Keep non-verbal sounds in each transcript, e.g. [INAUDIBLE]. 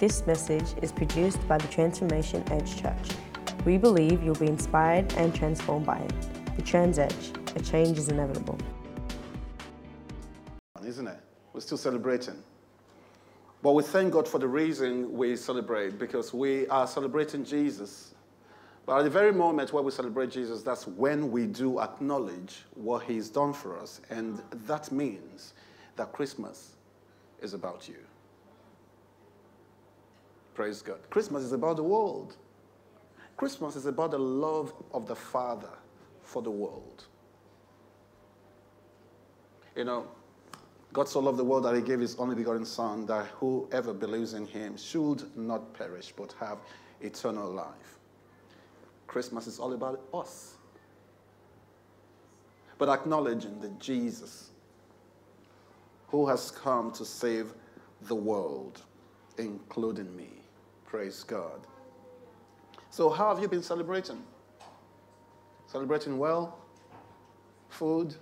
This message is produced by the Transformation Edge Church. We believe you'll be inspired and transformed by it. The Trans Edge, a change is inevitable. Isn't it? We're still celebrating. But we thank God for the reason we celebrate because we are celebrating Jesus. But at the very moment where we celebrate Jesus, that's when we do acknowledge what He's done for us. And that means that Christmas is about you. Praise God. Christmas is about the world. Christmas is about the love of the Father for the world. You know, God so loved the world that he gave his only begotten Son, that whoever believes in him should not perish, but have eternal life. Christmas is all about us. But acknowledging that Jesus, who has come to save the world, including me. Praise God. So, how have you been celebrating? Celebrating well? Food?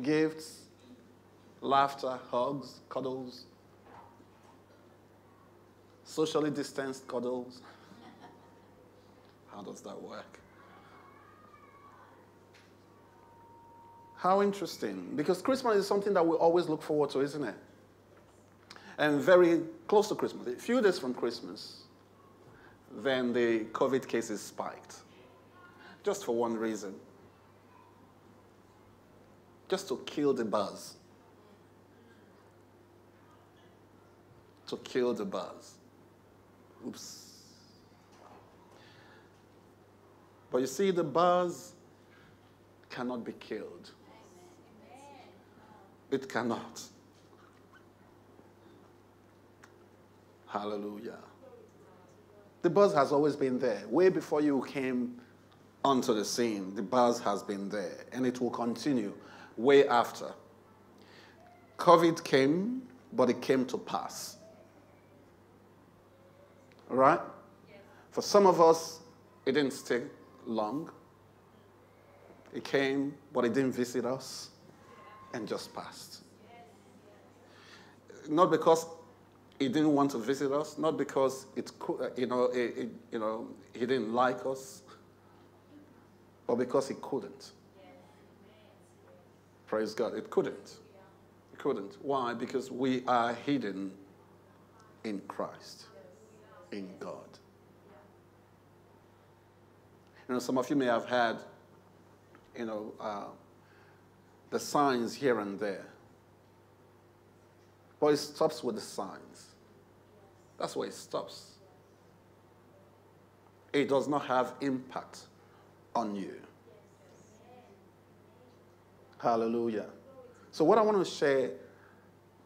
Gifts? Laughter? Hugs? Cuddles? Socially distanced cuddles? How does that work? How interesting. Because Christmas is something that we always look forward to, isn't it? And very close to Christmas, a few days from Christmas, then the COVID cases spiked. Just for one reason just to kill the buzz. To kill the buzz. Oops. But you see, the buzz cannot be killed. It cannot. Hallelujah. The buzz has always been there. Way before you came onto the scene, the buzz has been there, and it will continue way after. COVID came, but it came to pass. Right? For some of us, it didn't stay long. It came, but it didn't visit us and just passed. Not because he didn't want to visit us, not because it's, you know, it, it, you know, he didn't like us, but because he couldn't. Praise God. It couldn't. It couldn't. Why? Because we are hidden in Christ, in God. You know, some of you may have had, you know, uh, the signs here and there. But it stops with the signs. That's where it stops. It does not have impact on you. Hallelujah. So, what I want to share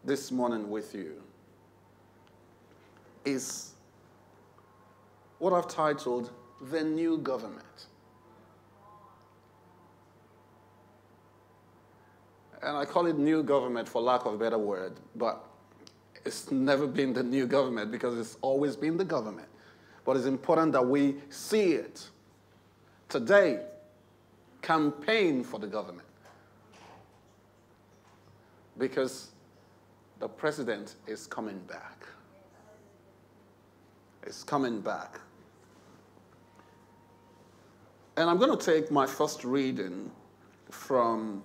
this morning with you is what I've titled The New Government. And I call it new government for lack of a better word, but it's never been the new government because it's always been the government. But it's important that we see it. Today, campaign for the government. Because the president is coming back. It's coming back. And I'm going to take my first reading from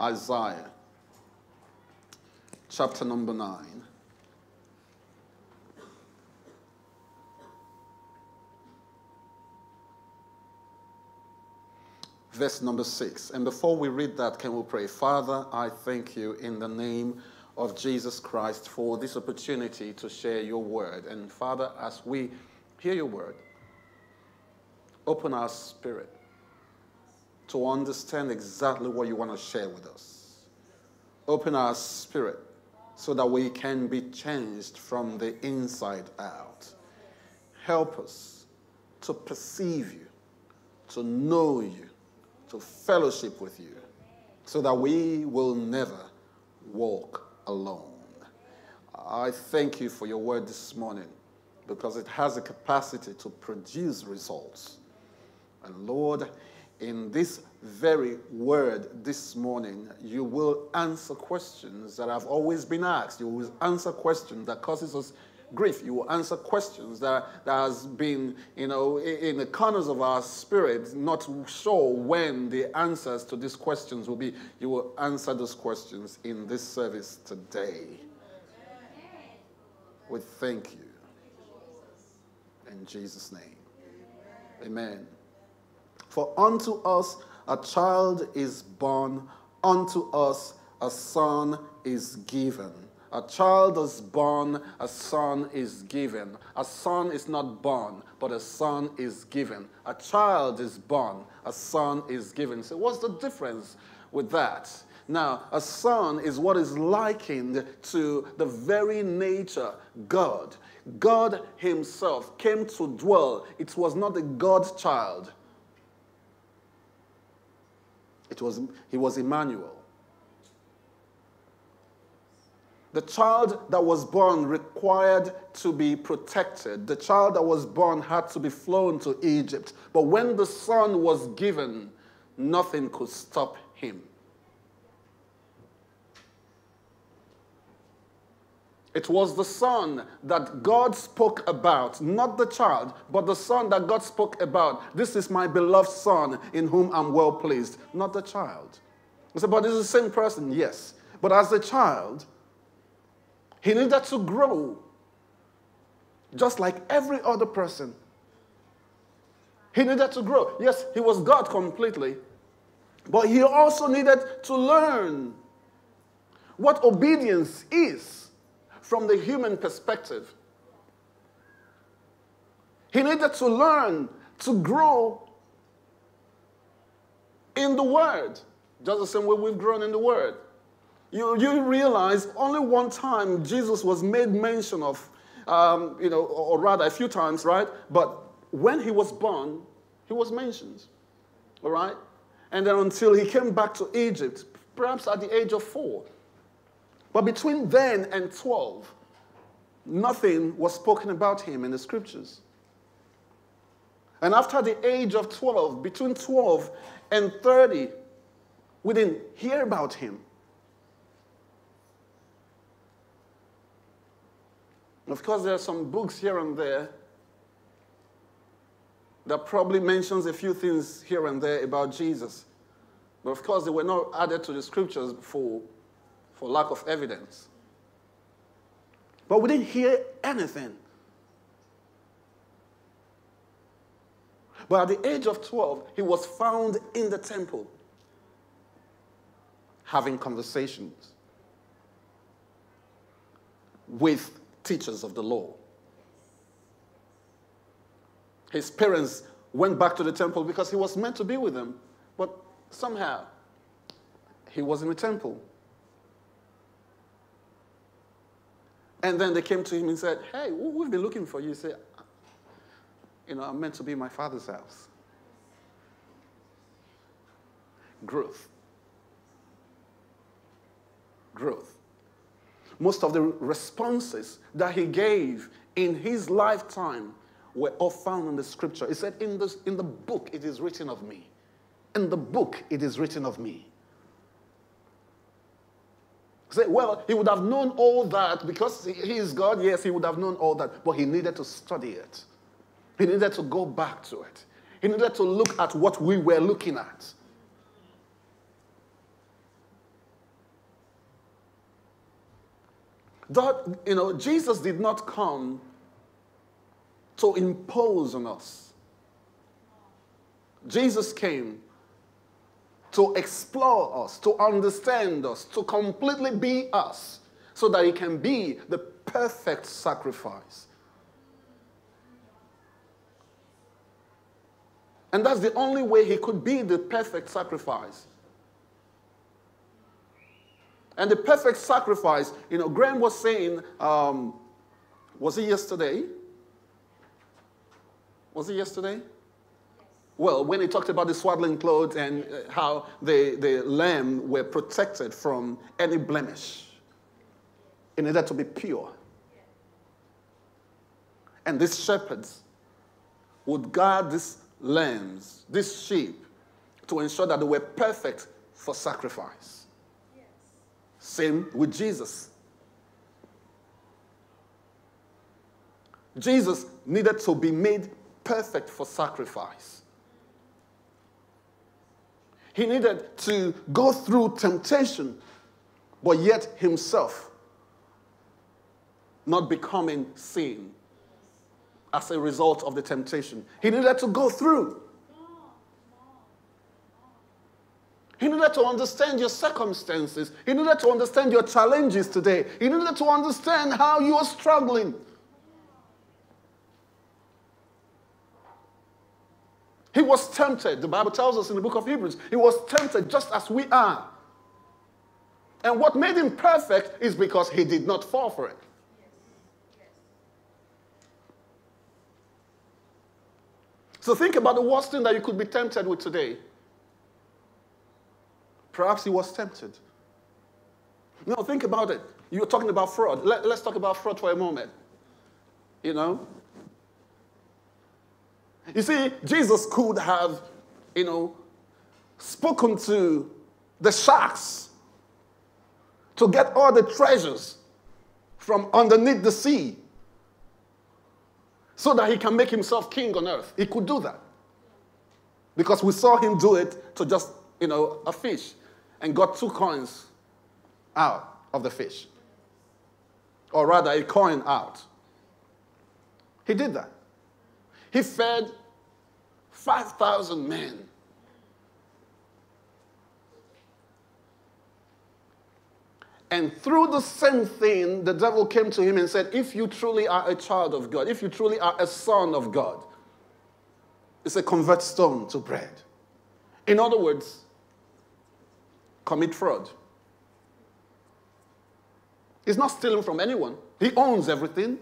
Isaiah chapter number 9. Verse number 6. And before we read that, can we pray? Father, I thank you in the name of Jesus Christ for this opportunity to share your word. And Father, as we hear your word, open our spirit to understand exactly what you want to share with us. Open our spirit so that we can be changed from the inside out. Help us to perceive you, to know you, to fellowship with you, so that we will never walk alone. I thank you for your word this morning because it has the capacity to produce results. And Lord, in this very word this morning, you will answer questions that have always been asked. You will answer questions that causes us grief. You will answer questions that, that has been, you know, in the corners of our spirit, not sure when the answers to these questions will be. You will answer those questions in this service today. We thank you. In Jesus' name. Amen. For unto us a child is born, unto us a son is given a child is born, a son is given. A son is not born, but a son is given. A child is born, a son is given. So, what's the difference with that? Now, a son is what is likened to the very nature God. God Himself came to dwell. It was not a God child. It was, he was Emmanuel. The child that was born required to be protected. The child that was born had to be flown to Egypt. But when the son was given, nothing could stop him. It was the son that God spoke about, not the child, but the son that God spoke about. This is my beloved son in whom I'm well pleased, not the child. I said, but it's the same person, yes. But as a child, he needed to grow just like every other person. He needed to grow. Yes, he was God completely, but he also needed to learn what obedience is from the human perspective. He needed to learn to grow in the Word, just the same way we've grown in the Word. You, you realize only one time Jesus was made mention of, um, you know, or rather a few times, right? But when he was born, he was mentioned, all right? And then until he came back to Egypt, perhaps at the age of four. But between then and 12, nothing was spoken about him in the scriptures. And after the age of 12, between 12 and 30, we didn't hear about him. Of course, there are some books here and there that probably mentions a few things here and there about Jesus. But of course, they were not added to the scriptures for, for lack of evidence. But we didn't hear anything. But at the age of 12, he was found in the temple having conversations with teachers of the law. His parents went back to the temple because he was meant to be with them, but somehow he was in the temple. And then they came to him and said, Hey, we've been looking for you. He said, You know, I'm meant to be my father's house. Growth. Growth most of the responses that he gave in his lifetime were all found in the scripture. He said, In, this, in the book it is written of me. In the book it is written of me. Say, well, he would have known all that because he is God. Yes, he would have known all that, but he needed to study it. He needed to go back to it. He needed to look at what we were looking at. That, you know, Jesus did not come to impose on us. Jesus came to explore us, to understand us, to completely be us, so that he can be the perfect sacrifice. And that's the only way he could be the perfect sacrifice. And the perfect sacrifice, you know, Graham was saying, um, was it yesterday? Was it yesterday? Well, when he talked about the swaddling clothes and uh, how the, the lamb were protected from any blemish in order to be pure. And these shepherds would guard these lambs, these sheep, to ensure that they were perfect for sacrifice. Same with Jesus. Jesus needed to be made perfect for sacrifice. He needed to go through temptation, but yet himself not becoming sin as a result of the temptation. He needed to go through. He needed to understand your circumstances. He needed to understand your challenges today. He needed to understand how you are struggling. He was tempted. The Bible tells us in the book of Hebrews, he was tempted just as we are. And what made him perfect is because he did not fall for it. So think about the worst thing that you could be tempted with today. Perhaps he was tempted. No, think about it. You're talking about fraud. Let, us talk about fraud for a moment. You know? You see, Jesus could have, you know, spoken to the sharks to get all the treasures from underneath the sea so that he can make himself king on earth. He could do that. Because we saw him do it to just, you know, a fish and got two coins out of the fish. Or rather, a coin out. He did that. He fed 5,000 men. And through the same thing, the devil came to him and said, If you truly are a child of God, if you truly are a son of God, it's a convert stone to bread. In other words, commit fraud. He's not stealing from anyone, he owns everything.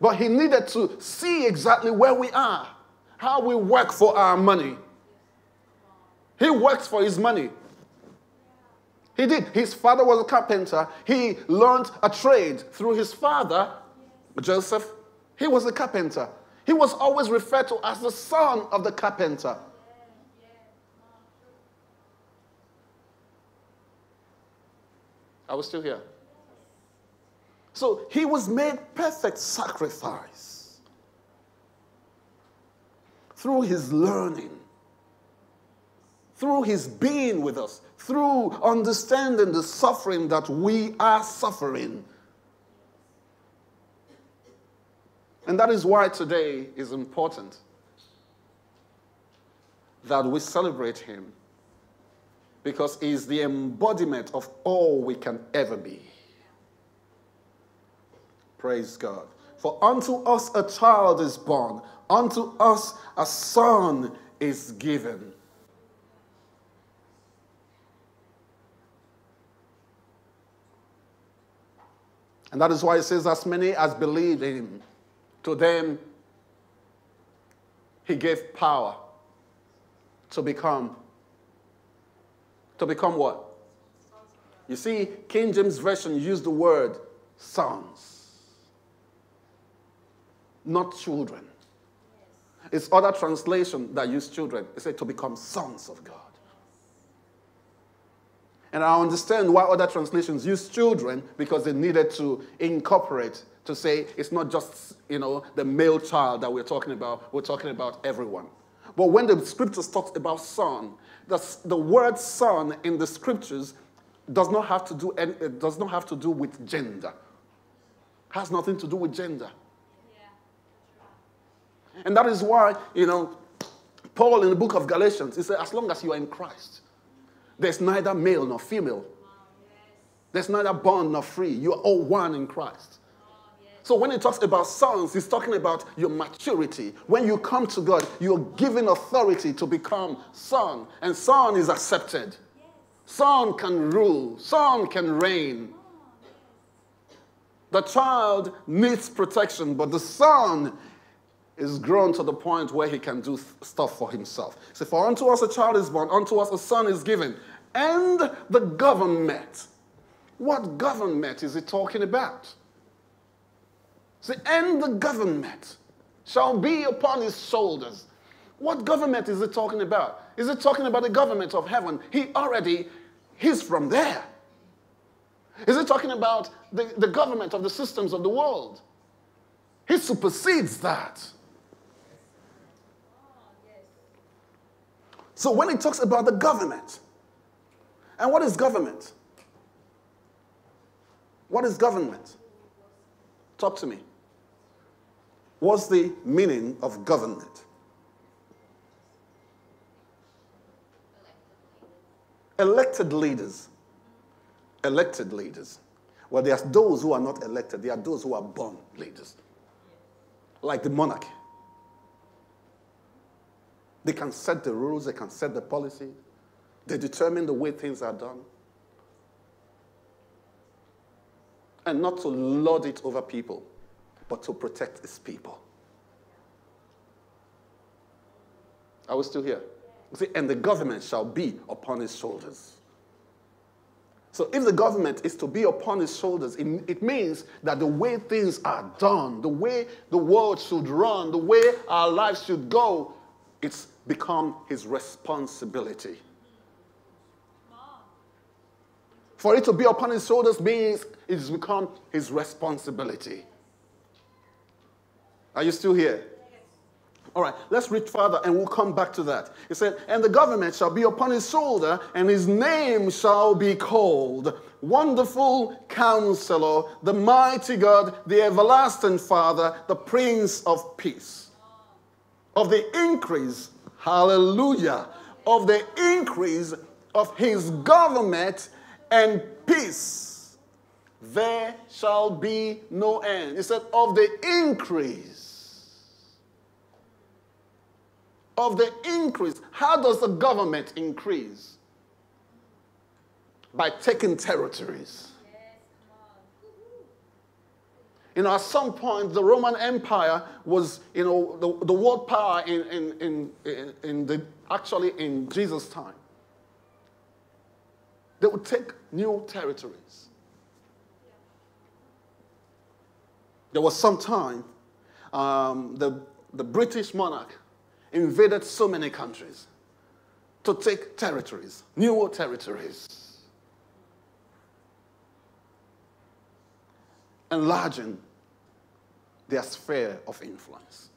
But he needed to see exactly where we are, how we work for our money. He works for his money. He did. His father was a carpenter. He learned a trade through his father, Joseph. He was a carpenter. He was always referred to as the son of the carpenter. I was still here. So he was made perfect sacrifice through his learning, through his being with us, through understanding the suffering that we are suffering. And that is why today is important that we celebrate him because he is the embodiment of all we can ever be. Praise God. For unto us a child is born, unto us a son is given. And that is why it says, As many as believed in him, to them he gave power to become to become what? You see, King James Version used the word sons, not children. It's other translation that use children. It said to become sons of God. And I understand why other translations use children because they needed to incorporate to say it's not just you know the male child that we're talking about. We're talking about everyone. But when the scriptures talks about son, the, the word son in the scriptures does not have to do any, it does not have to do with gender. Has nothing to do with gender. And that is why, you know, Paul in the book of Galatians, he said, as long as you are in Christ, there's neither male nor female. There's neither bond nor free. You are all one in Christ. So when he talks about sons, he's talking about your maturity. When you come to God, you're given authority to become son, and son is accepted. Son can rule, son can reign. The child needs protection, but the son is grown to the point where he can do stuff for himself. So, for unto us a child is born, unto us a son is given, and the government. What government is he talking about? See, and the government shall be upon his shoulders. What government is he talking about? Is he talking about the government of heaven? He already, he's from there. Is he talking about the, the government of the systems of the world? He supersedes that. So when it talks about the government, and what is government? What is government? Talk to me. What's the meaning of government? Elected leaders. Elected leaders. Well, there are those who are not elected, there are those who are born leaders, like the monarch. They can set the rules, they can set the policy, they determine the way things are done. And not to lord it over people, but to protect its people. Are we still here? See, and the government shall be upon his shoulders. So if the government is to be upon his shoulders, it, it, means that the way things are done, the way the world should run, the way our lives should go, it's become his responsibility. For it to be upon his shoulders means it's become his responsibility. Are you still here? All right, let's read further and we'll come back to that. He said, And the government shall be upon his shoulder, and his name shall be called Wonderful Counselor, the Mighty God, the Everlasting Father, the Prince of Peace. Of the increase, hallelujah, of the increase of his government and peace, there shall be no end. He said, Of the increase of the increase. How does the government increase? By taking territories. You know, at some point, the Roman Empire was, you know, the, the world power in, in, in, in the, actually in Jesus' time. They would take new territories. There was some time um, the, the British monarch invaded so many countries to take territories, new territories, enlarging their sphere of influence.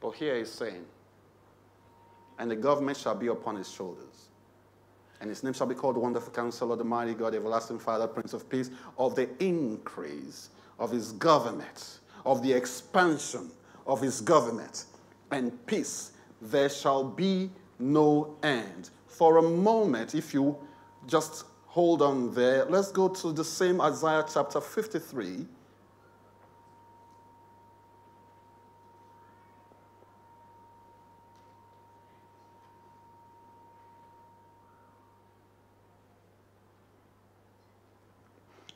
But here he's saying, and the government shall be upon his shoulders. And his name shall be called Wonderful Counselor, the Mighty God, Everlasting Father, Prince of Peace, of the increase of his government, of the expansion of his government, and peace there shall be no end. For a moment, if you just hold on there, let's go to the same Isaiah chapter 53.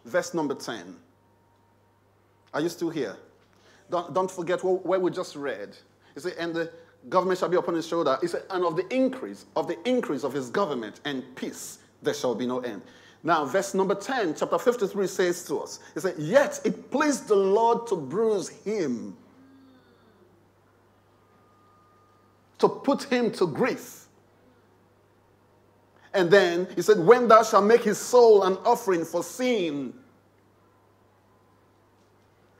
Verse number 10. Are you still here? Don't, don't forget where we just read. He said, and the government shall be upon his shoulder. He said, and of the increase, of the increase of his government and peace, there shall be no end. Now, verse number 10, chapter 53 says to us, He said, Yet it pleased the Lord to bruise him, to put him to grief. And then he said, When thou shalt make his soul an offering for sin,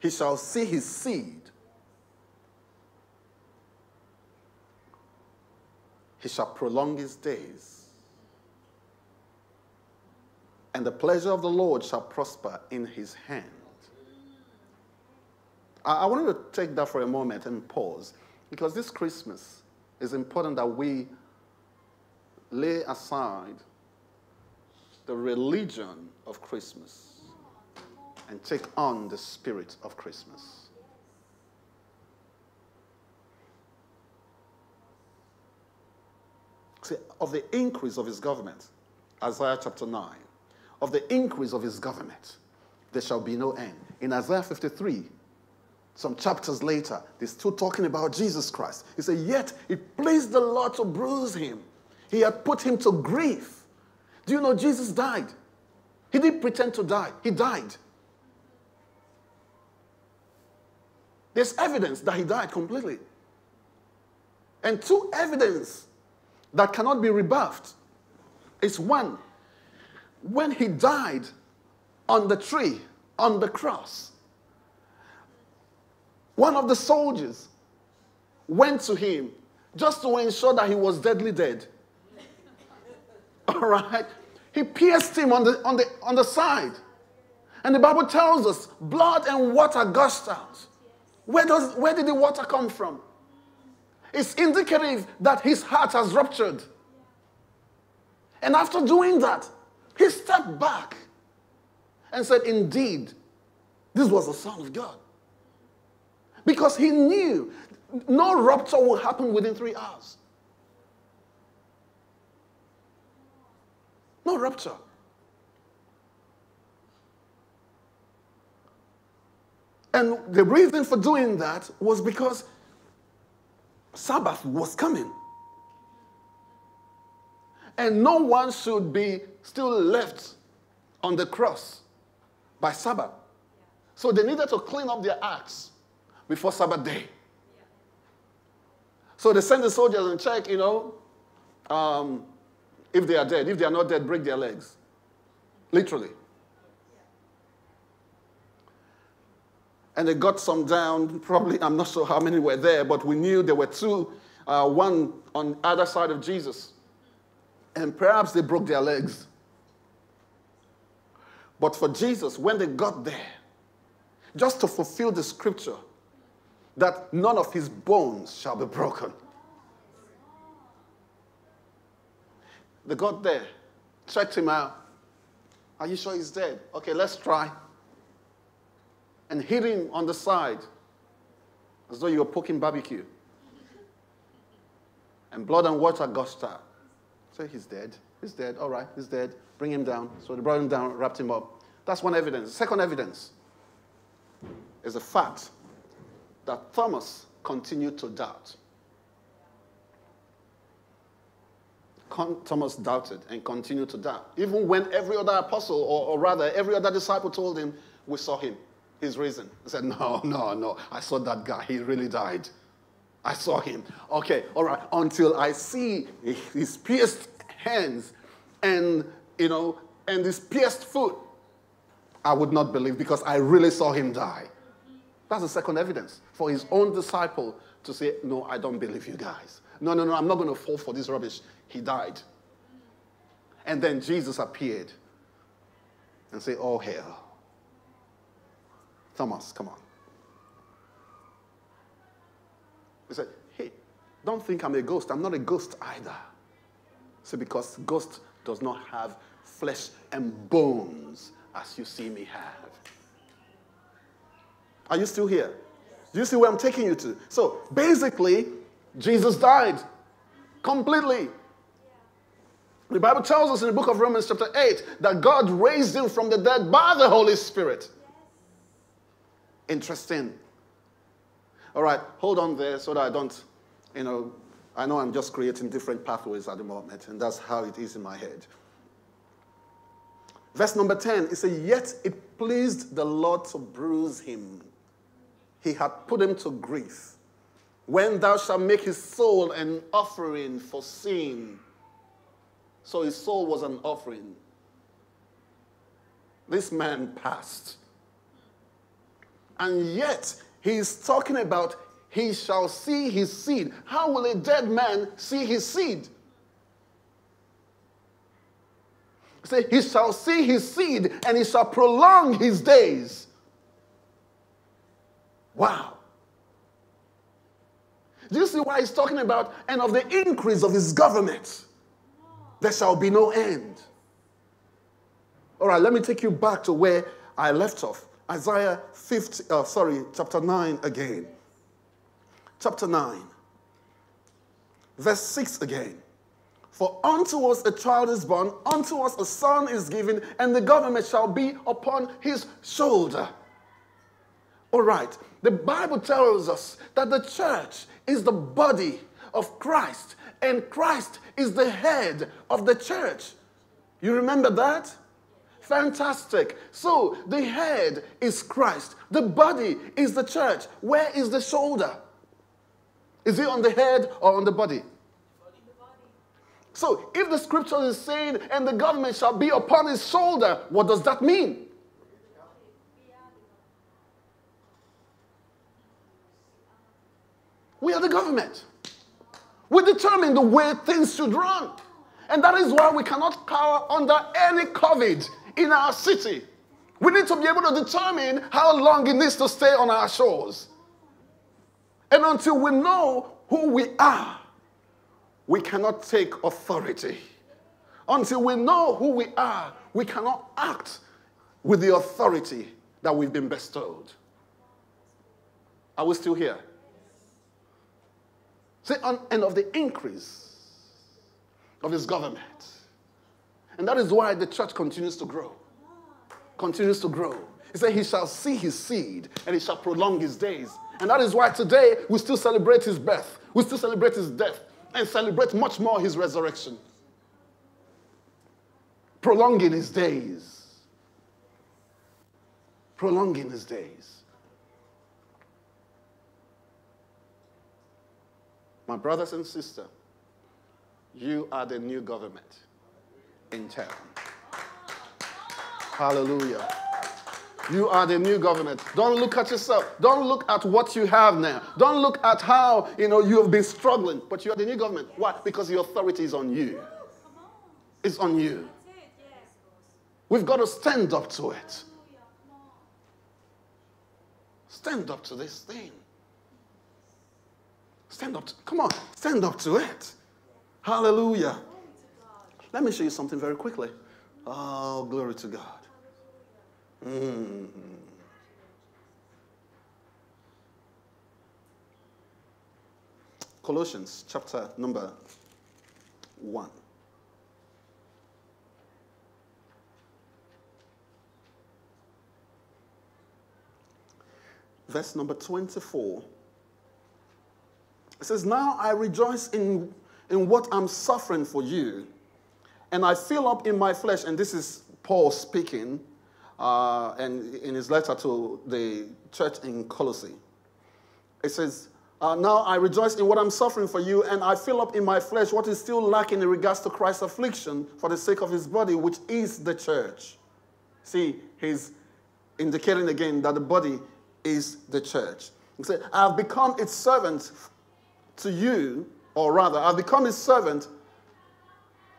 he shall see his seed. He shall prolong his days. And the pleasure of the Lord shall prosper in his hand. I, I wanted to take that for a moment and pause because this Christmas is important that we lay aside the religion of Christmas and take on the spirit of Christmas. See, of the increase of his government, Isaiah chapter 9, of the increase of his government, there shall be no end. In Isaiah 53, some chapters later, they're still talking about Jesus Christ. He said, Yet it pleased the Lord to bruise him. He had put him to grief. Do you know Jesus died? He didn't pretend to die, he died. There's evidence that he died completely. And two evidence that cannot be rebuffed is one, when he died on the tree, on the cross, one of the soldiers went to him just to ensure that he was deadly dead. [LAUGHS] All right? He pierced him on the, on the, on the side. And the Bible tells us blood and water gushed out. Where, does, where did the water come from? It's indicative that his heart has ruptured. And after doing that, he stepped back and said, Indeed, this was the Son of God. Because he knew no rupture will happen within three hours. No rupture. And the reason for doing that was because Sabbath was coming. And no one should be still left on the cross by Sabbath. So they needed to clean up their acts before Sabbath day. So they send the soldiers and check, you know, um, if they are dead. If they are not dead, break their legs. Literally. And they got some down. Probably, I'm not sure how many were there, but we knew there were two, uh, one on either side of Jesus. And perhaps they broke their legs. But for Jesus, when they got there, just to fulfill the scripture, that none of his bones shall be broken. They got there, checked him out. Are you sure he's dead? Okay, let's try. And hit him on the side as though you were poking barbecue. And blood and water gushed out. Say, he's dead. He's dead. All right, he's dead. Bring him down. So they brought him down, wrapped him up. That's one evidence. Second evidence is the fact that Thomas continued to doubt. Thomas doubted and continued to doubt. Even when every other apostle, or, or, rather, every other disciple told him, We saw him. His reason. He said, No, [LAUGHS] no, no. I saw that guy. He really died. I saw him. Okay, all right. Until I see his pierced hands and, you know, and his pierced foot, I would not believe because I really saw him die. That's the second evidence for his own disciple to say, No, I don't believe you guys. No, no, no, I'm not going to fall for this rubbish. He died. And then Jesus appeared and said, Oh, hell. Thomas, come on. He said, Hey, don't think I'm a ghost. I'm not a ghost either. See, because ghost does not have flesh and bones as you see me have. Are you still here? Do you see where I'm taking you to? So basically, Jesus died completely. The Bible tells us in the book of Romans, chapter 8, that God raised him from the dead by the Holy Spirit. Interesting. All right, hold on there so that I don't, you know, I know I'm just creating different pathways at the moment, and that's how it is in my head. Verse number 10, it says, Yet it pleased the Lord to bruise him he had put him to grief. When thou shalt make his soul an offering for sin. So his soul was an offering. This man passed. And yet he's talking about he shall see his seed. How will a dead man see his seed? Say, he shall see his seed and he shall prolong his days. Wow. Do you see why he's talking about and of the increase of his government? There shall be no end. All right, let me take you back to where I left off. Isaiah 50, uh, sorry, chapter 9 again. Chapter 9, verse 6 again. For unto us a child is born, unto us a son is given, and the government shall be upon his shoulder. All right, the Bible tells us that the church is the body of Christ, and Christ is the head of the church. You remember that? Fantastic. So the head is Christ, the body is the church. Where is the shoulder? Is it on the head or on the body? So, if the scripture is saying, and the government shall be upon his shoulder, what does that mean? We are the government. We determine the way things should run. And that is why we cannot cower under any COVID in our city. We need to be able to determine how long it needs to stay on our shores. And until we know who we are, we cannot take authority. Until we know who we are, we cannot act with the authority that we've been bestowed. Are we still here? See, on, and of the increase of his government. And that is why the church continues to grow. Continues to grow. He said, He shall see his seed and he shall prolong his days. And that is why today we still celebrate his birth, we still celebrate his death, and celebrate much more his resurrection. Prolonging his days. Prolonging his days. My brothers and sisters, you are the new government in town. Hallelujah. You are the new government. Don't look at yourself. Don't look at what you have now. Don't look at how you know you have been struggling. But you are the new government. Why? Because the authority is on you. It's on you. We've got to stand up to it. Stand up to this thing. Stand up. To, come on, stand up to it. Hallelujah. Let me show you something very quickly. Oh, glory to God. Mm. Colossians chapter number 1. Verse number 24. It says, Now I rejoice in, in what I'm suffering for you, and I fill up in my flesh, and this is Paul speaking uh, and in his letter to the church in Colossae. It says, uh, Now I rejoice in what I'm suffering for you, and I fill up in my flesh what is still lacking in regards to Christ's affliction for the sake of his body, which is the church. See, he's indicating again that the body is the church. He said, I have become its servant to you, or rather, I've become his servant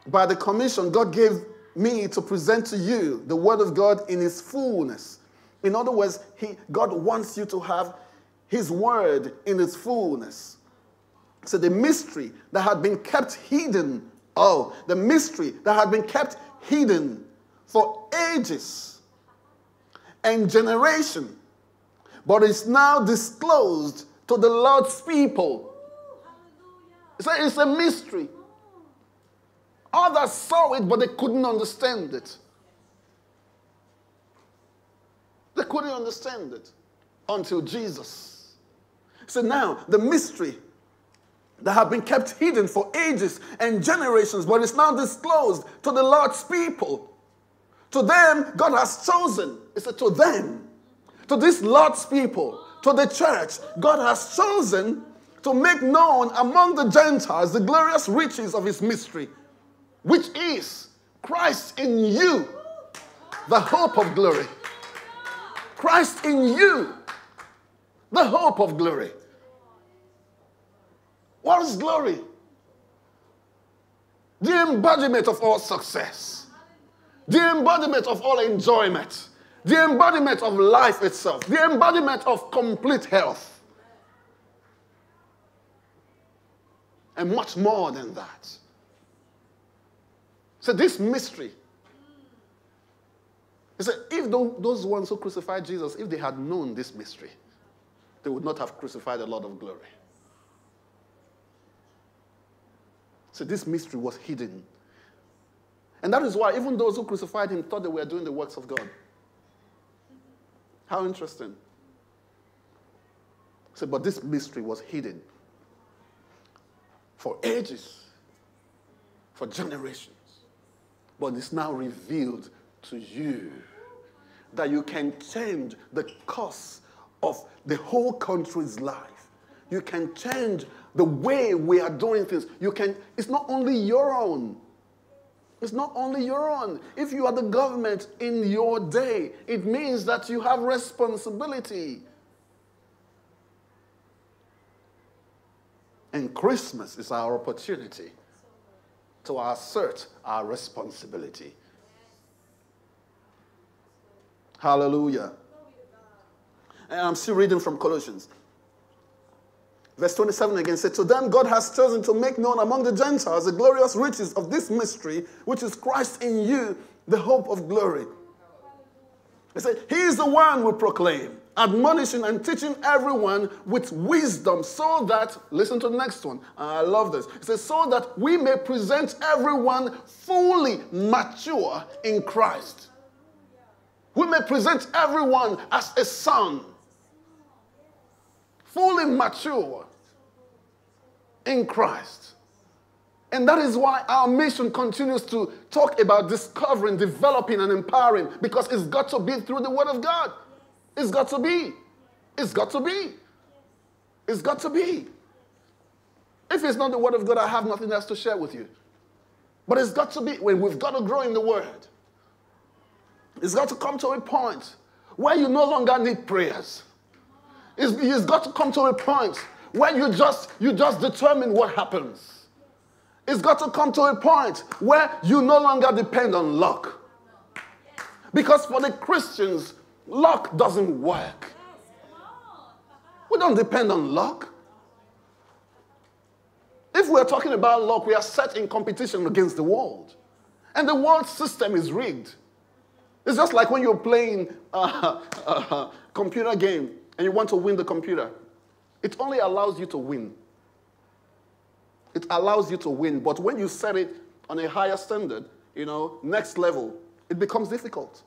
by the commission God gave me to present to you the word of God in its fullness. In other words, he, God wants you to have his word in its fullness. So the mystery that had been kept hidden, oh, the mystery that had been kept hidden for ages and generation, but is now disclosed to the Lord's people. So it's a mystery. Others saw it, but they couldn't understand it. They couldn't understand it until Jesus. So now, the mystery that have been kept hidden for ages and generations, but is now disclosed to the Lord's people. To them, God has chosen. He said, to them, to this Lord's people, to the church, God has chosen to make known among the Gentiles the glorious riches of his mystery which is Christ in you, the hope of glory. Christ in you, the hope of glory. What is glory? The embodiment of all success, the embodiment of all enjoyment, the embodiment of life itself, the embodiment of complete health, and much more than that. So this mystery. He said, if those ones who crucified Jesus, if they had known this mystery, they would not have crucified the Lord of glory. So this mystery was hidden. And that is why even those who crucified him thought they were doing the works of God. How interesting. So, but this mystery was hidden for ages, for generations but it's now revealed to you that you can change the course of the whole country's life. You can change the way we are doing things. You can, it's not only your own. It's not only your own. If you are the government in your day, it means that you have responsibility. And Christmas is our opportunity to assert our responsibility. Hallelujah. And I'm still reading from Colossians. Verse 27 again said, To them God has chosen to make known among the Gentiles the glorious riches of this mystery, which is Christ in you, the hope of glory. He said, He is the one we proclaim, admonishing and teaching everyone with wisdom, so that, listen to the next one. I love this. It says, So that we may present everyone fully mature in Christ. We may present everyone as a son, fully mature in Christ. And that is why our mission continues to talk about discovering, developing, and empowering because it's got to be through the Word of God. It's got to be. It's got to be. It's got to be. If it's not the Word of God, I have nothing else to share with you. But it's got to be when we've got to grow in the Word. It's got to come to a point where you no longer need prayers. It's, it's got to come to a point where you just you just determine what happens. It's got to come to a point where you no longer depend on luck. Because for the Christians, luck doesn't work. We don't depend on luck. If we're talking about luck, we are set in competition against the world. And the world system is rigged. It's just like when you're playing a, a, a computer game and you want to win the computer. It only allows you to win. It allows you to win. But when you set it on a higher standard, you know, next level, it becomes difficult.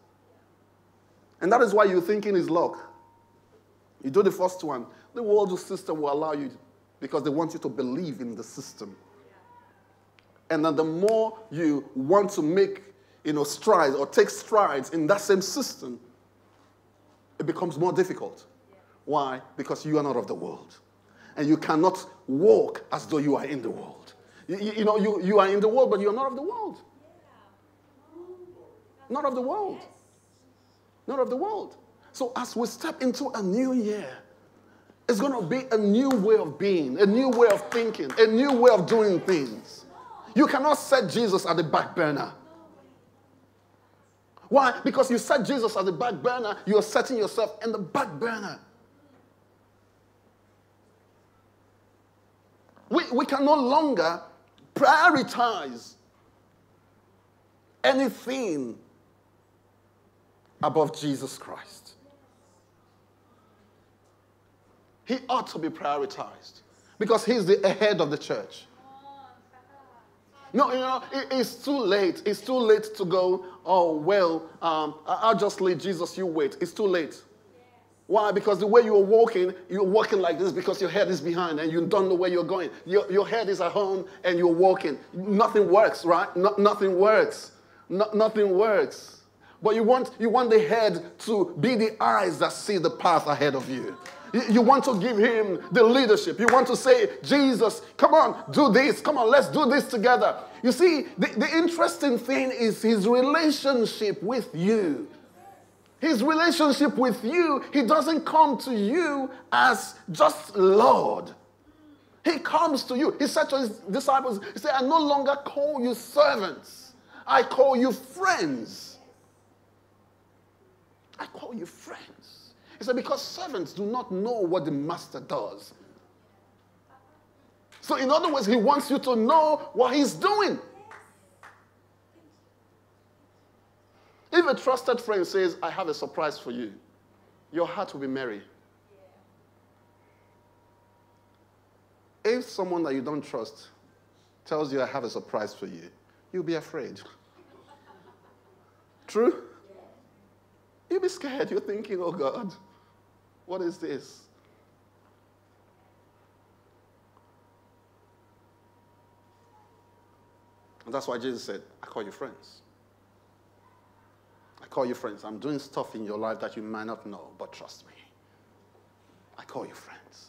And that is why you're thinking is luck. You do the first one, the world system will allow you because they want you to believe in the system. And then the more you want to make you know, strides or take strides in that same system, it becomes more difficult. Why? Because you are not of the world. And you cannot walk as though you are in the world. You, you, know, you, you are in the world, but you're not of the world. Not of the world. Not of the world. So as we step into a new year, it's going to be a new way of being, a new way of thinking, a new way of doing things. You cannot set Jesus at the back burner. Why? Because you set Jesus at the back burner, you're setting yourself in the back burner. We, we can no longer prioritize anything above Jesus Christ. He ought to be prioritized because he's the head of the church. No, you know, it, it's too late. It's too late to go, oh, well, um, I'll just let Jesus, you wait. It's too late. Why? Because the way you're walking, you're walking like this because your head is behind and you don't know where you're going. Your, your head is at home and you're walking. Nothing works, right? No, nothing works. No, nothing works. But you want, you want the head to be the eyes that see the path ahead of you. You, want to give him the leadership. You want to say, Jesus, come on, do this. Come on, let's do this together. You see, the, the interesting thing is his relationship with you. His relationship with you, he doesn't come to you as just Lord. He comes to you. He said to his disciples, He said, I no longer call you servants, I call you friends. I call you friends. He said, Because servants do not know what the master does. So, in other words, he wants you to know what he's doing. If a trusted friend says, I have a surprise for you, your heart will be merry. If someone that you don't trust tells you, I have a surprise for you, you'll be afraid. True? You'll be scared. You're thinking, oh God, what is this? And that's why Jesus said, I call you friends I call you friends. I'm doing stuff in your life that you might not know, but trust me. I call you friends.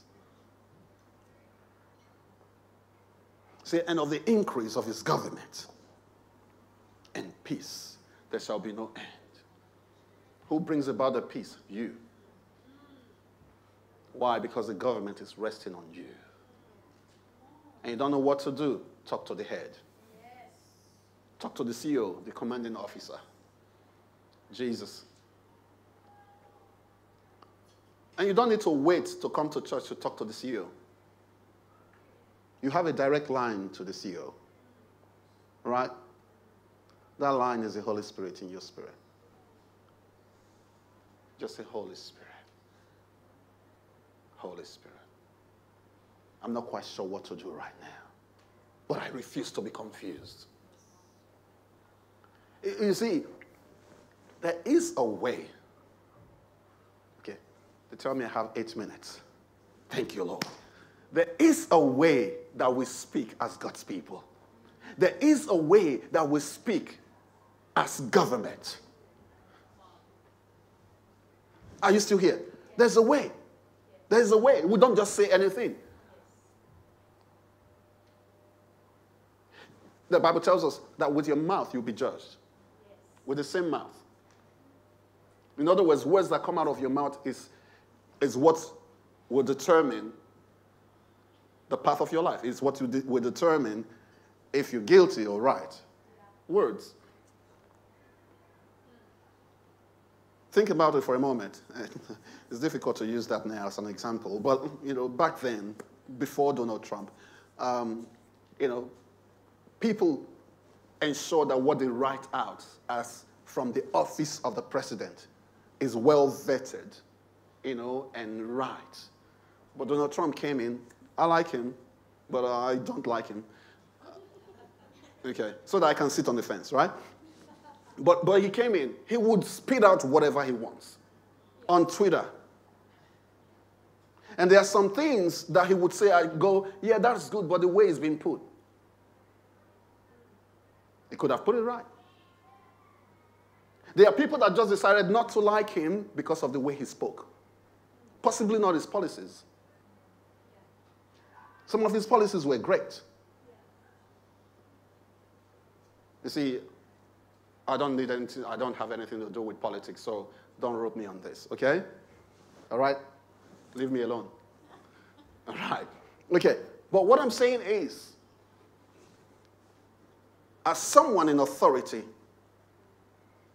See, and of the increase of his government and peace, there shall be no end. Who brings about the peace? You. Why? Because the government is resting on you. and you don't know what to do, talk to the head. Talk to the CEO, the commanding officer. Jesus. And you don't need to wait to come to church to talk to the CEO. You have a direct line to the CEO. Right? That line is the Holy Spirit in your spirit. Just say, Holy Spirit. Holy Spirit. I'm not quite sure what to do right now, but I refuse to be confused. You see, there is a way. Okay, they tell me I have eight minutes. Thank you, Lord. There is a way that we speak as God's people. There is a way that we speak as government. Are you still here? There's a way. There's a way. We don't just say anything. The Bible tells us that with your mouth you'll be judged. With the same mouth. In other words, words that come out of your mouth is, is what will determine the path of your life. It's what you de- will determine if you're guilty or right. Words. Think about it for a moment. [LAUGHS] it's difficult to use that now as an example, but you know, back then, before Donald Trump, um, you know, people ensure that what they write out as from the office of the president is well vetted, you know, and right. But Donald Trump came in. I like him, but I don't like him. Okay, so that I can sit on the fence, right? But, but he came in, he would spit out whatever he wants on Twitter. And there are some things that he would say, I go, yeah, that's good, but the way it's been put. He could have put it right. There are people that just decided not to like him because of the way he spoke, possibly not his policies. Some of his policies were great. You see, I don't need anything, I don't have anything to do with politics, so don't rope me on this, okay? All right? Leave me alone. [LAUGHS] All right. Okay. But what I'm saying is, as someone in authority,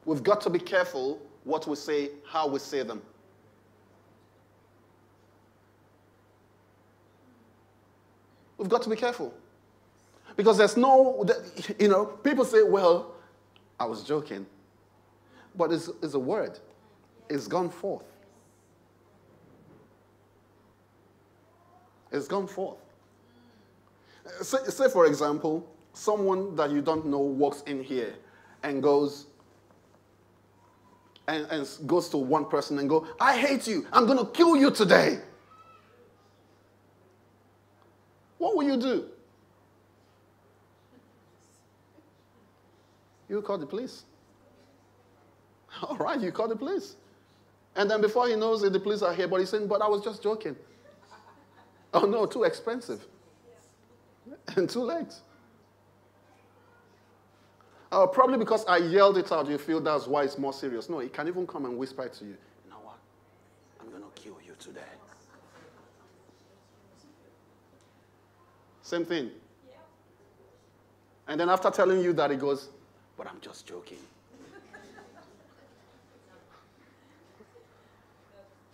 we've got to be careful what we say, how we say them. We've got to be careful. Because there's no, you know, people say, well, I was joking. But it's, it's a word, it's gone forth. It's gone forth. Say, say, for example, someone that you don't know walks in here and goes and, and goes to one person and go, I hate you. I'm going to kill you today. What will you do? You call the police. [LAUGHS] All right, you call the police. And then before he knows it, the police are here, but he's saying, But I was just joking. [LAUGHS] Oh no, too expensive. [LAUGHS] And too late. Uh, probably because I yelled it out, you feel that's why it's more serious. No, he can even come and whisper to you, you know what? I'm going to kill you today. Same thing. And then after telling you that, he goes, but I'm just joking.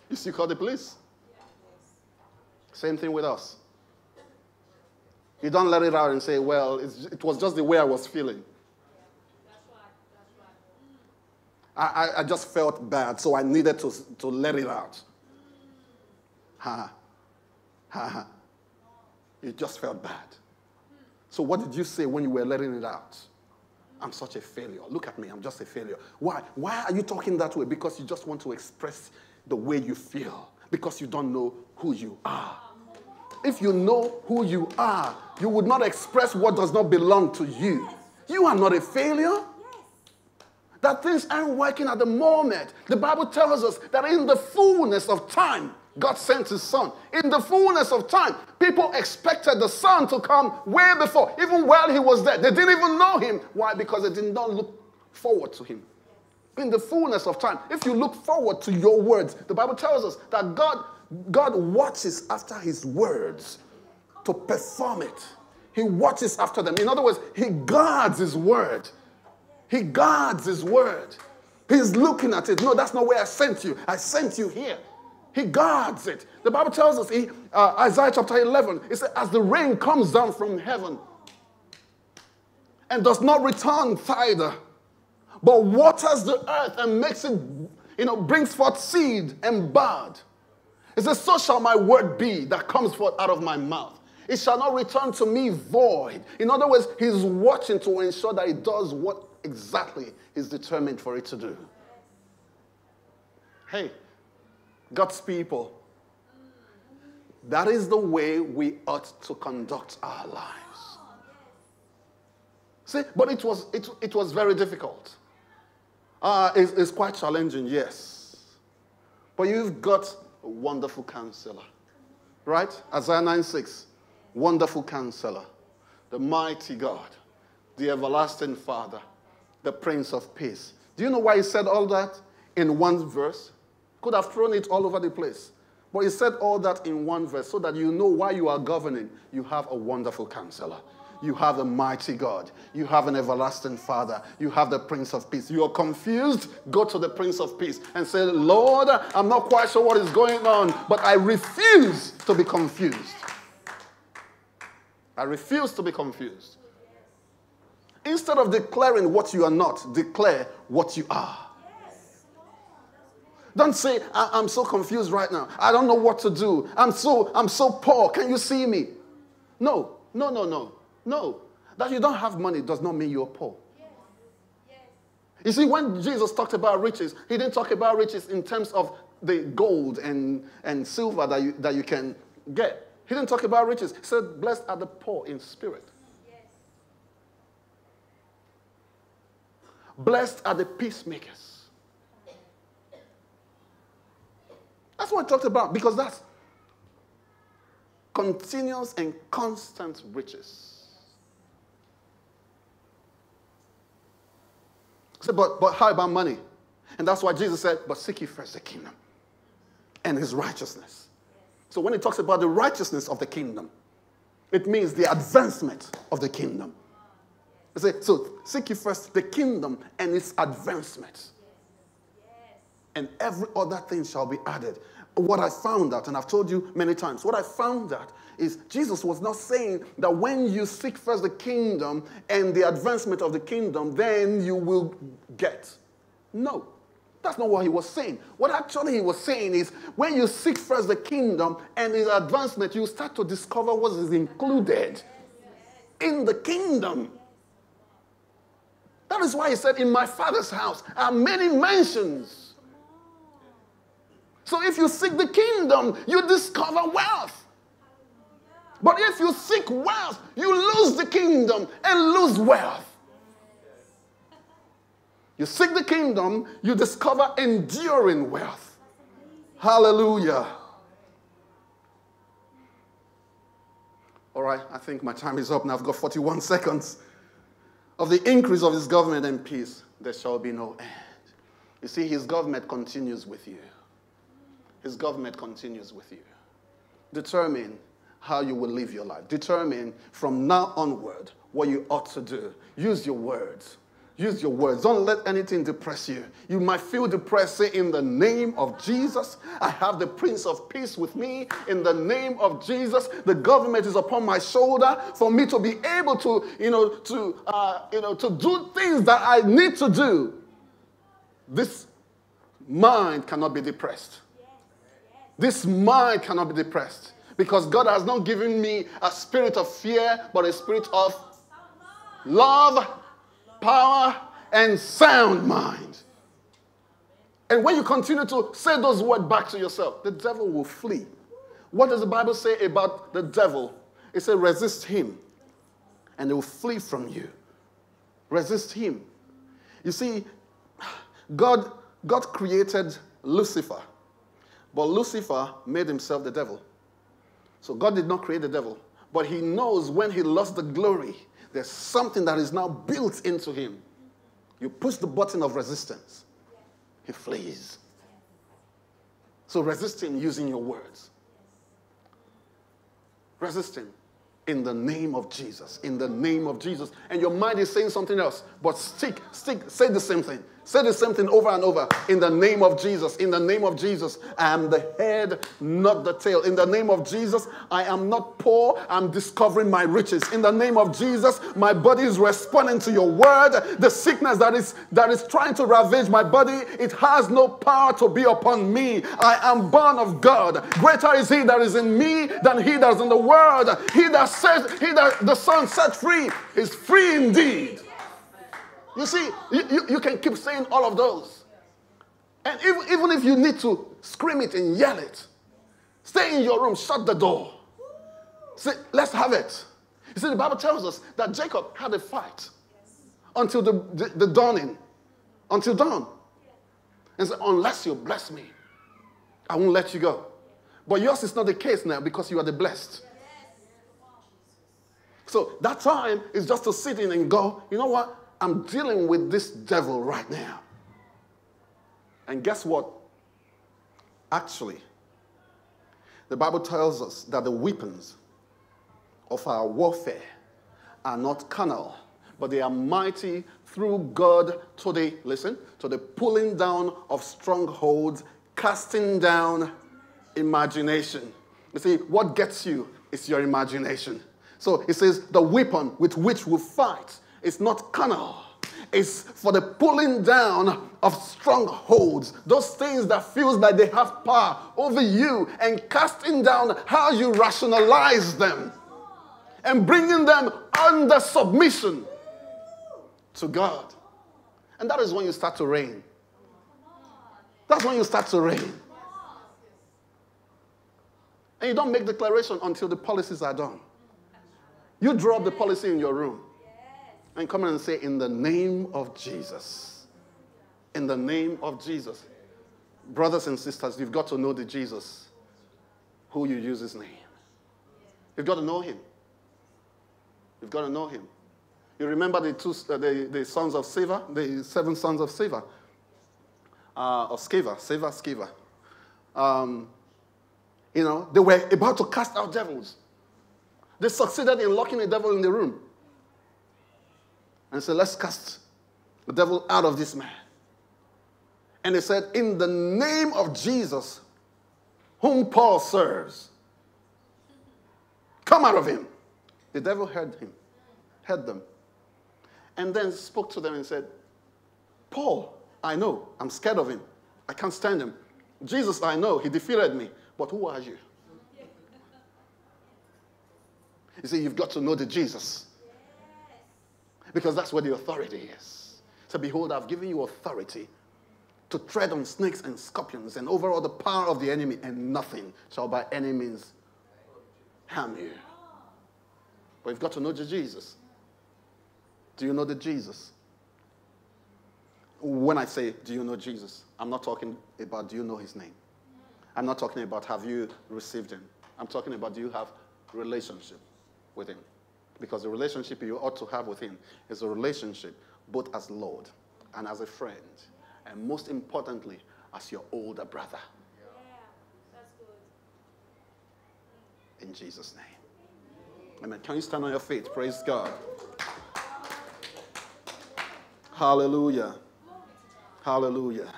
you still call the police? Same thing with us. You don't let it out and say, well, it was just the way I was feeling. I, I, just felt bad, so I needed to, to let it out. Ha. Ha ha. You just felt bad. So, what did you say when you were letting it out? I'm such a failure. Look at me, I'm just a failure. Why? Why are you talking that way? Because you just want to express the way you feel, because you don't know who you are. If you know who you are, you would not express what does not belong to you. You are not a failure. That things aren't working at the moment. The Bible tells us that in the fullness of time, God sent his son. In the fullness of time, people expected the son to come way before, even while he was there. They didn't even know him. Why? Because they did not look forward to him. In the fullness of time, if you look forward to your words, the Bible tells us that God, God watches after his words to perform it. He watches after them. In other words, he guards his word. He guards his word. He's looking at it. No, that's not where I sent you. I sent you here. He guards it. The Bible tells us, uh, Isaiah chapter 11, it says, as the rain comes down from heaven and does not return thither, but waters the earth and makes it, you know, brings forth seed and bud. It says, So shall my word be that comes forth out of my mouth. It shall not return to me void. In other words, he's watching to ensure that it does what exactly is determined for it to do. Hey, God's people, that is the way we ought to conduct our lives. See, but it was, it, it was very difficult. Uh, it's, it's quite challenging, yes. But you've got a wonderful counselor, right? Isaiah 9 6. Wonderful counselor, the mighty God, the everlasting Father, the Prince of Peace. Do you know why he said all that in one verse? Could have thrown it all over the place. But he said all that in one verse so that you know why you are governing. You have a wonderful counselor. You have a mighty God. You have an everlasting Father. You have the Prince of Peace. You are confused? Go to the Prince of Peace and say, Lord, I'm not quite sure what is going on, but I refuse to be confused. I refuse to be confused. Instead of declaring what you are not, declare what you are. Don't say, I- am so confused right now. I don't know what to do. I'm so, I'm so poor. Can you see me? No, no, no, no, no. That you don't have money does not mean you're poor. You see, when Jesus talked about riches, he didn't talk about riches in terms of the gold and, and silver that you, that you can get. He didn't talk about riches. He said, Blessed are the poor in spirit. Blessed are the peacemakers. That's what I talked about because that's continuous and constant riches. So, but, but how about money? And that's why Jesus said, But seek ye first the kingdom and his righteousness. So when he talks about the righteousness of the kingdom, it means the advancement of the kingdom. So seek ye first the kingdom and its advancement. And every other thing shall be added. What I found out, and I've told you many times, what I found out is Jesus was not saying that when you seek first the kingdom and the advancement of the kingdom, then you will get. No. That's not what he was saying. What actually he was saying is when you seek first the kingdom and its advancement, you start to discover what is included in the kingdom. That is why he said, In my father's house are many mansions. So if you seek the kingdom, you discover wealth. But if you seek wealth, you lose the kingdom and lose wealth. You seek the kingdom, you discover enduring wealth. Hallelujah. All right, I think my time is up now. I've got 41 seconds. Of the increase of his government and peace, there shall be no end. You see, his government continues with you. His government continues with you. Determine how you will live your life. Determine from now onward what you ought to do. Use your words. Use your words. Don't let anything depress you. You might feel depressed. Say, in the name of Jesus, I have the Prince of Peace with me. In the name of Jesus, the government is upon my shoulder for me to be able to, you know, to, uh, you know, to do things that I need to do. This mind cannot be depressed. This mind cannot be depressed because God has not given me a spirit of fear, but a spirit of love power, and sound mind. And when you continue to say those words back to yourself, the devil will flee. What does the Bible say about the devil? It says, resist him, and he will flee from you. Resist him. You see, God, God created Lucifer, but Lucifer made himself the devil. So God did not create the devil, but he knows when he lost the glory there's something that is now built into him. You push the button of resistance, he flees. So resist him using your words. Resist him. In the name of Jesus. In the name of Jesus. And your mind is saying something else, but stick, stick, say the same thing. Say the same thing over and over. In the name of Jesus. In the name of Jesus. I am the head, not the tail. In the name of Jesus, I am not poor. I'm discovering my riches. In the name of Jesus, my body is responding to your word. The sickness that is that is trying to ravage my body, it has no power to be upon me. I am born of God. Greater is he that is in me than he that is in the world. He that says, he that the Son set free is free indeed. You see, you, you, you, can keep saying all of those. And even, even if you need to scream it and yell it, stay in your room, shut the door. Say, let's have it. You see, the Bible tells us that Jacob had a fight until the, the, the dawning, until dawn. And said, unless you bless me, I won't let you go. But yours is not the case now because you are the blessed. So that time is just to sit in and go, you know what? I'm dealing with this devil right now. And guess what? Actually, the Bible tells us that the weapons of our warfare are not carnal, but they are mighty through God to the, listen, to the pulling down of strongholds, casting down imagination. You see, what gets you is your imagination. So it says, the weapon with which we fight it's not carnal. It's for the pulling down of strongholds, those things that feels like they have power over you, and casting down how you rationalize them, and bringing them under submission to God. And that is when you start to reign. That's when you start to reign. And you don't make declaration until the policies are done. You draw up the policy in your room and come and say, In the name of Jesus. In the name of Jesus. Brothers and sisters, you've got to know the Jesus who you use his name. You've got to know him. You've got to know him. You remember the, two, uh, the, the sons of Sceva, the seven sons of Sceva, uh, or Sceva, Sceva, Sceva. Um, you know, they were about to cast out devils. They succeeded in locking a devil in the room and said, Let's cast the devil out of this man. And they said, In the name of Jesus, whom Paul serves, come out of him. The devil heard him, heard them, and then spoke to them and said, Paul, I know, I'm scared of him. I can't stand him. Jesus, I know, he defeated me. But who are you? You see, you've got to know the Jesus because that's where the authority is. So, behold, I've given you authority to tread on snakes and scorpions and over all the power of the enemy, and nothing shall by any means harm you. But you've got to know the Jesus. Do you know the Jesus? When I say, do you know Jesus, I'm not talking about do you know his name. I'm not talking about have you received him. I'm talking about do you have relationship with him. Because the relationship you ought to have with Him is a relationship both as Lord and as a friend, and most importantly, as your older brother. Yeah, that's good. In Jesus' name. Amen. Can you stand on your feet? Praise God. Hallelujah. Hallelujah.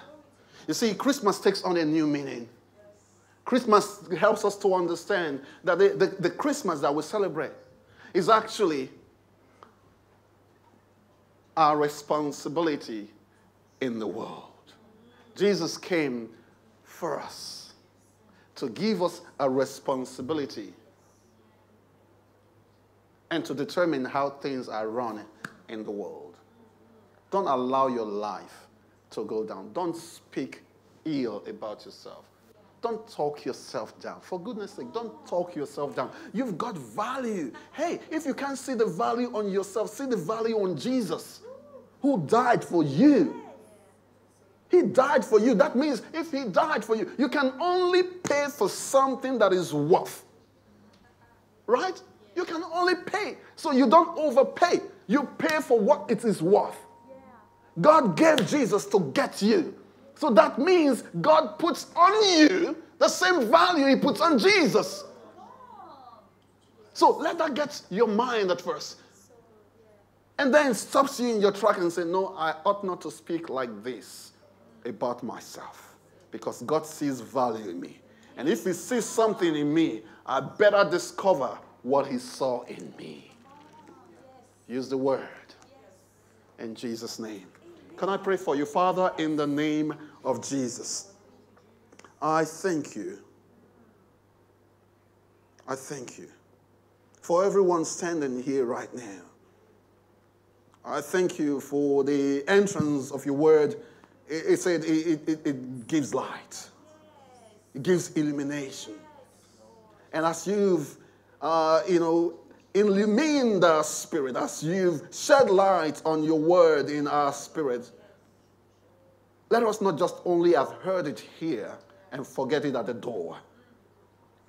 You see, Christmas takes on a new meaning. Christmas helps us to understand that the, the, the Christmas that we celebrate is actually our responsibility in the world. Jesus came for us to give us a responsibility and to determine how things are run in the world. Don't allow your life to go down. Don't speak ill about yourself. Don't talk yourself down. For goodness sake, don't talk yourself down. You've got value. Hey, if you can't see the value on yourself, see the value on Jesus who died for you. He died for you. That means if he died for you, you can only pay for something that is worth. Right? You can only pay. So you don't overpay. You pay for what it is worth. God gave Jesus to get you. So that means God puts on you the same value He puts on Jesus. So let that get your mind at first. And then stops you in your track and say, No, I ought not to speak like this about myself because God sees value in me. And if He sees something in me, I better discover what He saw in me. Use the word in Jesus' name. Can I pray for you? Father, in the name of Jesus, I thank you. I thank you for everyone standing here right now. I thank you for the entrance of your word. It, said it, it, it gives light, it gives illumination. And as you've, uh, you know, illumined our spirit, as you've shed light on your word in our spirit, let us not just only have heard it here and forget it at the door.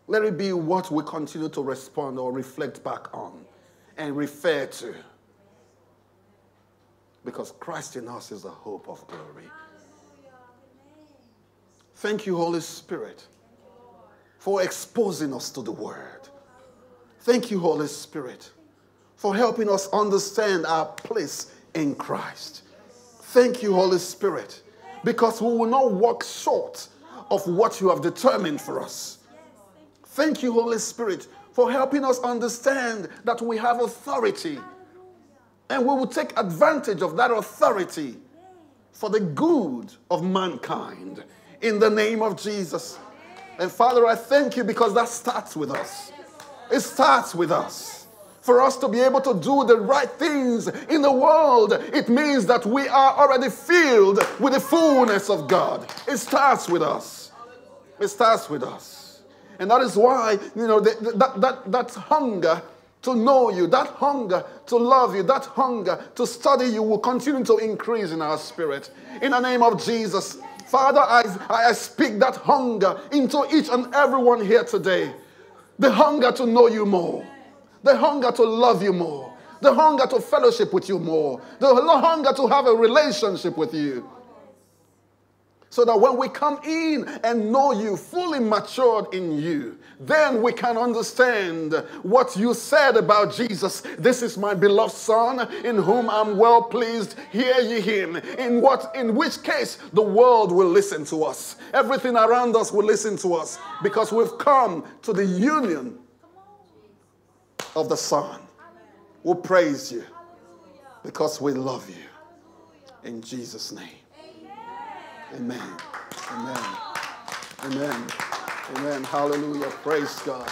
Let it be what we continue to respond or reflect back on and refer to. Because Christ in us is the hope of glory. Thank you, Holy Spirit, for exposing us to the Word. Thank you, Holy Spirit, for helping us understand our place in Christ. Thank you, Holy Spirit, because we will not walk short of what you have determined for us. Thank you, Holy Spirit, for helping us understand that we have authority and we will take advantage of that authority for the good of mankind in the name of Jesus. And Father, I thank you because that starts with us. It starts with us. For us to be able to do the right things in the world, it means that we are already filled with the fullness of God. It starts with us. It starts with us. And that is why, you know, that, that, that hunger to know you, that hunger to love you, that hunger to study you will continue to increase in our spirit. In the name of Jesus, Father, I, I speak that hunger into each and everyone here today. The hunger to know you more, the hunger to love you more, the hunger to fellowship with you more, the hunger to have a relationship with you. So that when we come in and know you, fully matured in you, then we can understand what you said about Jesus. This is my beloved Son in whom I'm well pleased. Hear ye him. In what in which case the world will listen to us. Everything around us will listen to us because we've come to the union of the Son. We'll praise you because we love you. In Jesus' name. Amen. Amen. Amen. Amen. Hallelujah. Praise God.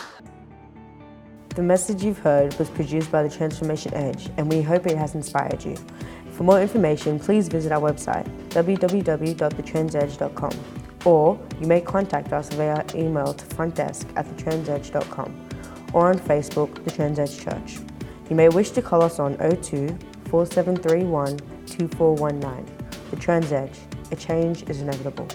The message you've heard was produced by the Transformation Edge, and we hope it has inspired you. For more information, please visit our website, www.thetransedge.com, or you may contact us via email to frontdesk at thetransedge.com or on Facebook, The Trans Edge Church. You may wish to call us on 02 4731 2419. The Trans Edge a change is inevitable.